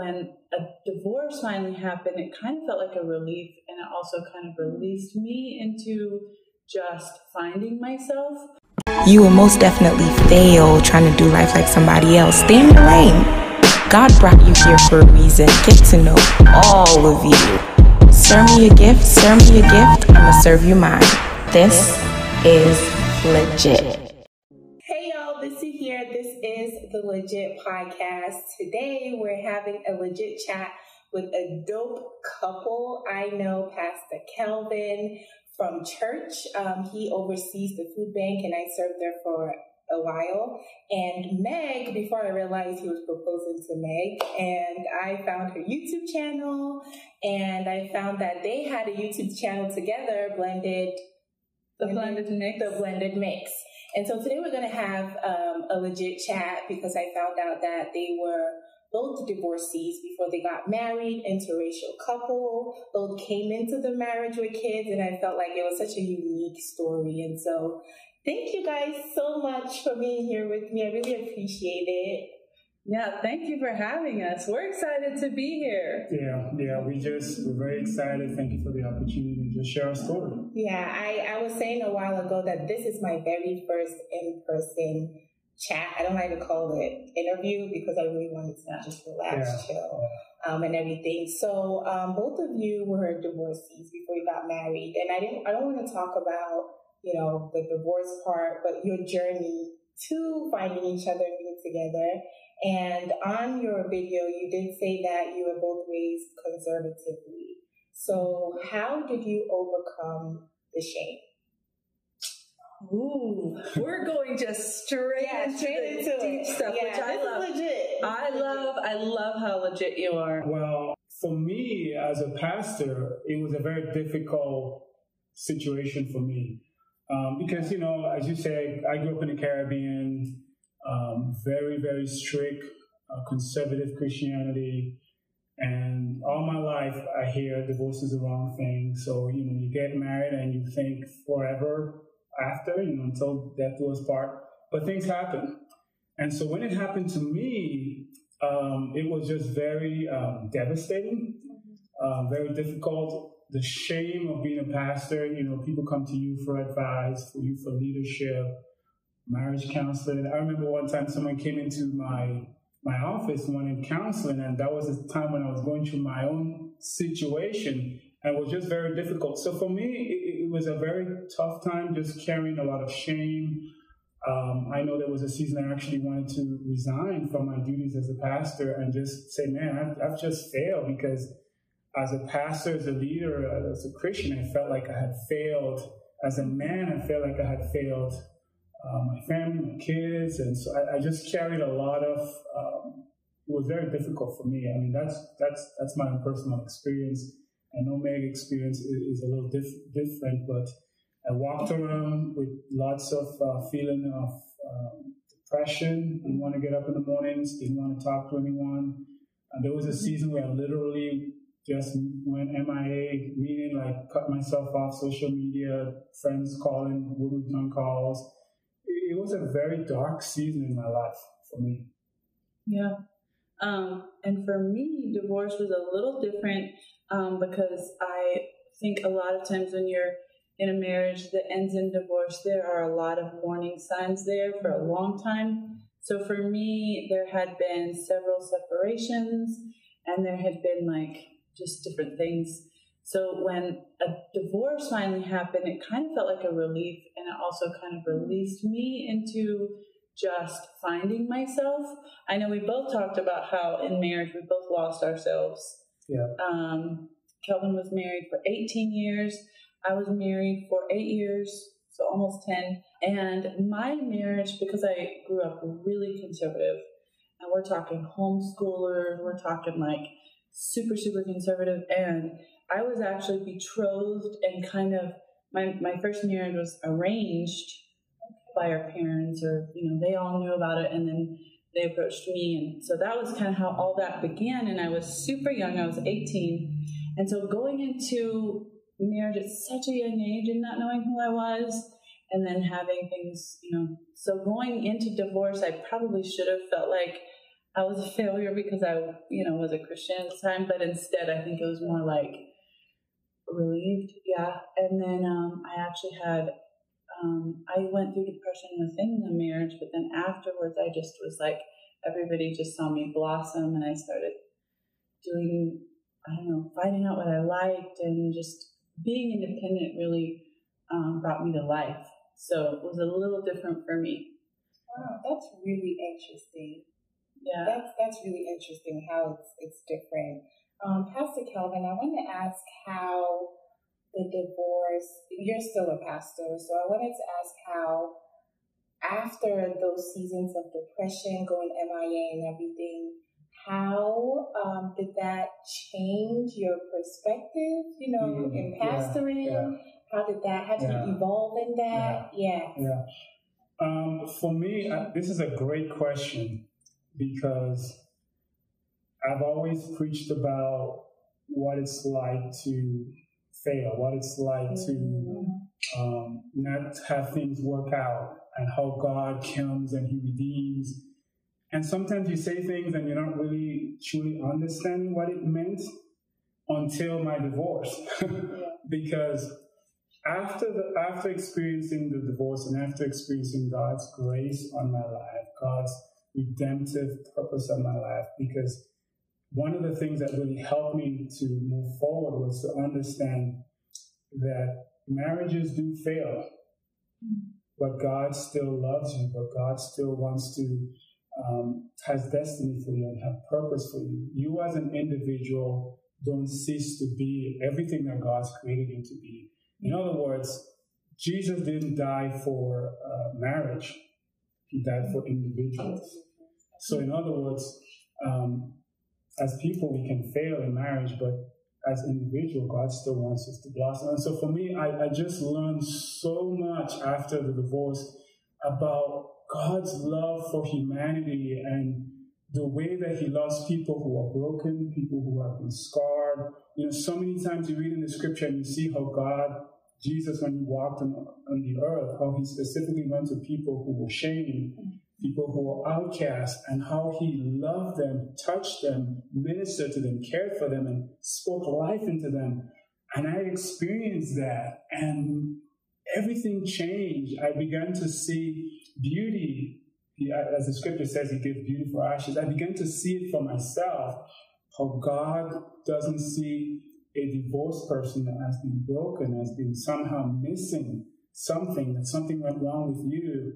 when a divorce finally happened, it kind of felt like a relief and it also kind of released me into just finding myself. You will most definitely fail trying to do life like somebody else. Stay in your lane. God brought you here for a reason. Get to know all of you. Serve me a gift, serve me a gift, I'm gonna serve you mine. This is legit. The Legit Podcast. Today we're having a legit chat with a dope couple. I know Pastor Kelvin from church. Um, he oversees the food bank and I served there for a while. And Meg, before I realized he was proposing to Meg, and I found her YouTube channel and I found that they had a YouTube channel together, blended The blended mix. the blended mix. And so today we're going to have um, a legit chat because I found out that they were both divorcees before they got married, interracial couple. Both came into the marriage with kids, and I felt like it was such a unique story. And so, thank you guys so much for being here with me. I really appreciate it. Yeah, thank you for having us. We're excited to be here. Yeah, yeah, we just we're very excited. Thank you for the opportunity to just share our story. Yeah, I, I was saying a while ago that this is my very first in person chat. I don't like to call it interview because I really wanted to just relax, Yeah. chill, um, and everything. So um, both of you were divorcees before you got married, and I didn't. I don't want to talk about you know the divorce part, but your journey to finding each other and being together. And on your video, you did say that you were both raised conservatively. So how did you overcome the shame? Ooh, we're going just straight Yeah, into straight the into deep it. stuff, Yeah, which I love. legit. I love, I love how legit you are. Well, for me as a pastor, it was a very difficult situation for me um, because you know, as you said, I grew up in the Caribbean, um, very very strict uh, conservative Christianity. And all my life, I hear divorce is the wrong thing. So, you know, you get married and you think forever after, you know, until death do us part. But things happen. And so when it happened to me, um, it was just very um, devastating, uh, very difficult. The shame of being a pastor, you know, people come to you for advice, for you for leadership, marriage counseling. I remember one time someone came into my my office wanted counseling, and that was a time when I was going through my own situation, and it was just very difficult. So for me, it, it was a very tough time, just carrying a lot of shame. Um, I know there was a season I actually wanted to resign from my duties as a pastor and just say, man, I've, I've just failed because as a pastor, as a leader, as a Christian, I felt like I had failed. As a man, I felt like I had failed uh, my family, my kids, and so I, I just carried a lot of. Um, it was very difficult for me. I mean, that's that's that's my own personal experience. I know Meg experience is, is a little diff- different, but I walked around with lots of uh, feeling of um, depression. Didn't want to get up in the mornings. Didn't want to talk to anyone. And there was a season where I literally just went MIA, meaning like cut myself off social media, friends calling, wouldn't return calls. It, was a very dark season in my life for me. Yeah. Um, and for me, divorce was a little different um, because I think a lot of times when you're in a marriage that ends in divorce, there are a lot of warning signs there for a long time. So for me, there had been several separations and there had been like just different things. So when a divorce finally happened, it kind of felt like a relief and it also kind of released me into just finding myself. I know we both talked about how in marriage we both lost ourselves. Yeah. Um, Kelvin was married for 18 years. I was married for eight years, so almost 10. And my marriage, because I grew up really conservative, and we're talking homeschoolers, we're talking like super, super conservative, and I was actually betrothed and kind of, my, my first marriage was arranged by our parents, or, you know, they all knew about it, and then they approached me. And so that was kind of how all that began. And I was super young, I was 18. And so going into marriage at such a young age and not knowing who I was, and then having things, you know, so going into divorce, I probably should have felt like I was a failure because I, you know, was a Christian at the time, but instead I think it was more like relieved, yeah. And then um, I actually had, um, I went through depression within the marriage, but then afterwards I just was like, everybody just saw me blossom and I started doing, I don't know, finding out what I liked and just being independent really um, brought me to life. So it was a little different for me. Wow, that's really interesting. Yeah. That's that's really interesting how it's it's different. Um, Pastor Kelvin, I want to ask how the divorce. You're still a pastor, so I wanted to ask how after those seasons of depression, going MIA and everything, how um, did that change your perspective? You know, mm, in pastoring, yeah, yeah. how did that? How did yeah. you evolve in that? Yeah. Yeah. Um, for me, I, this is a great question because I've always preached about what it's like to fail, what it's like to um, not have things work out, and how God comes and He redeems. And sometimes you say things and you don't really truly understand what it meant until my divorce, because after the after experiencing the divorce and after experiencing God's grace on my life, God's redemptive purpose of my life because one of the things that really helped me to move forward was to understand that marriages do fail, but God still loves you, but God still wants to, um, has destiny for you and have purpose for you. You as an individual don't cease to be everything that God's created you to be. In other words, Jesus didn't die for uh, marriage. He died for individuals. So, in other words, um, as people, we can fail in marriage, but as individual, God still wants us to blossom. And so, for me, I, I just learned so much after the divorce about God's love for humanity and the way that He loves people who are broken, people who have been scarred. You know, so many times you read in the scripture and you see how God Jesus, when he walked on, on the earth, how he specifically went to people who were shamed, people who were outcast, and how he loved them, touched them, ministered to them, cared for them, and spoke life into them. And I experienced that, and everything changed. I began to see beauty. As the scripture says, he gives beauty for ashes. I began to see it for myself, how God doesn't see a divorced person has been broken, has been somehow missing something, that something went wrong with you,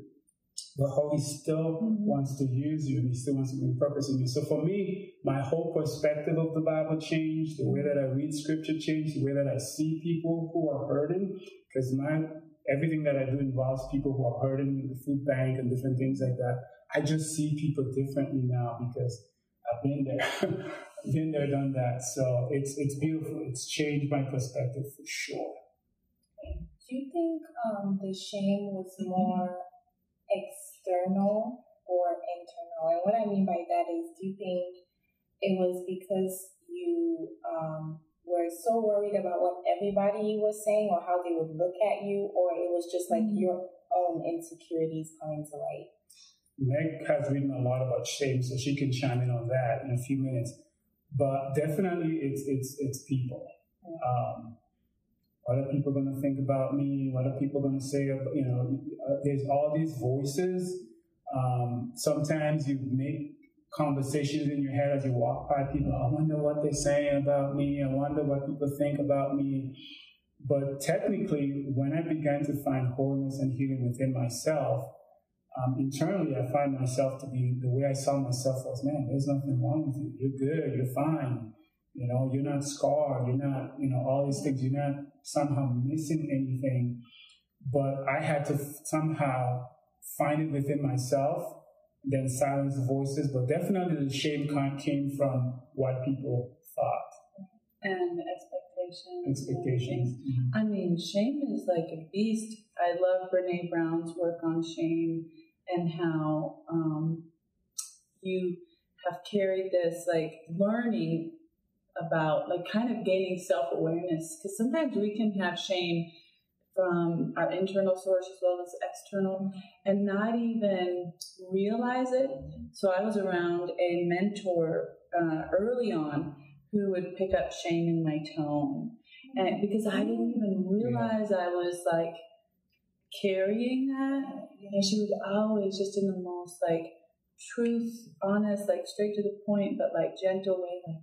but how he still mm-hmm. wants to use you and he still wants to bring purpose in you. So for me, my whole perspective of the Bible changed, the way that I read scripture changed, the way that I see people who are hurting, because my everything that I do involves people who are hurting, the food bank and different things like that. I just see people differently now because I've been there. been there, done that. So it's it's beautiful. It's changed my perspective for sure. Do you think um, the shame was more external or internal? And what I mean by that is, do you think it was because you um, were so worried about what everybody was saying or how they would look at you, or it was just like mm-hmm. your own insecurities coming to light? Meg has written a lot about shame, so she can chime in on that in a few minutes but definitely it's it's it's people. Um, what are people going to think about me? What are people going to say? You know, uh, there's all these voices. Um, sometimes you make conversations in your head as you walk by people. I wonder what they're saying about me. I wonder what people think about me. But technically, when I began to find wholeness and healing within myself, um, internally, I find myself to be the way I saw myself was, man, there's nothing wrong with you. You're good. You're fine. You know, you're not scarred. You're not, you know, all these things. You're not somehow missing anything. But I had to somehow find it within myself, then silence the voices. But definitely the shame came from what people thought. And expectations. Expectations. Mm-hmm. I mean, shame is like a beast. I love Brene Brown's work on shame and how um, you have carried this like learning about like kind of gaining self-awareness because sometimes we can have shame from our internal source as well as external and not even realize it. So I was around a mentor uh, early on who would pick up shame in my tone. And because I didn't even realize I was like carrying that, you know, she was always just in the most like truth, honest, like straight to the point, but like gentle way, like,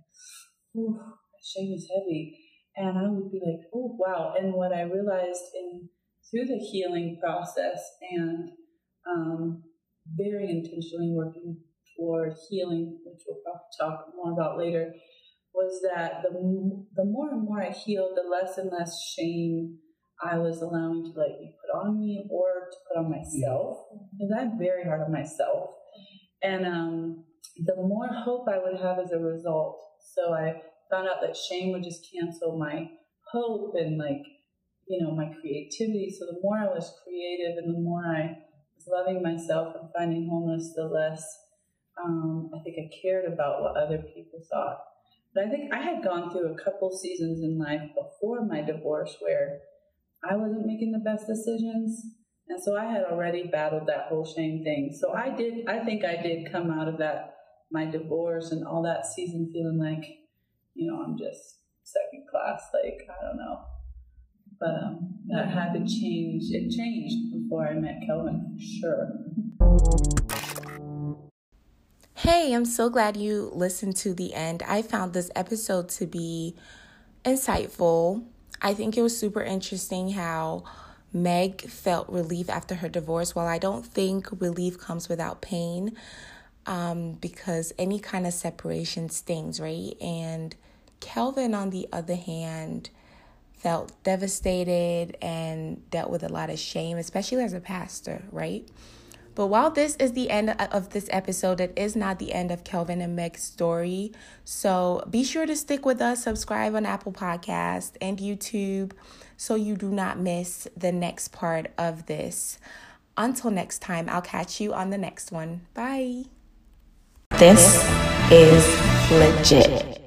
ooh, shame is heavy. And I would be like, oh, wow. And what I realized in through the healing process and um, very intentionally working toward healing, which we'll probably talk more about later, was that the, the more and more I healed, the less and less shame I was allowing to like be put on me or to put on myself. Because I'm very hard on myself. And um, the more hope I would have as a result. So I found out that shame would just cancel my hope and like, you know, my creativity. So the more I was creative and the more I was loving myself and finding wholeness, the less um, I think I cared about what other people thought. But I think I had gone through a couple seasons in life before my divorce where I wasn't making the best decisions. So I had already battled that whole shame thing. So I did, I think I did come out of that, my divorce and all that season feeling like, you know, I'm just second class. Like, I don't know. But um, that had to change. It changed before I met Kelvin, for sure. Hey, I'm so glad you listened to the end. I found this episode to be insightful. I think it was super interesting how Meg felt relief after her divorce. While I don't think relief comes without pain, um, because any kind of separation stings, right? And Kelvin, on the other hand, felt devastated and dealt with a lot of shame, especially as a pastor, right? But while this is the end of this episode, it is not the end of Kelvin and Meg's story. So be sure to stick with us, subscribe on Apple Podcast and YouTube so you do not miss the next part of this. Until next time, I'll catch you on the next one. Bye. This is legit.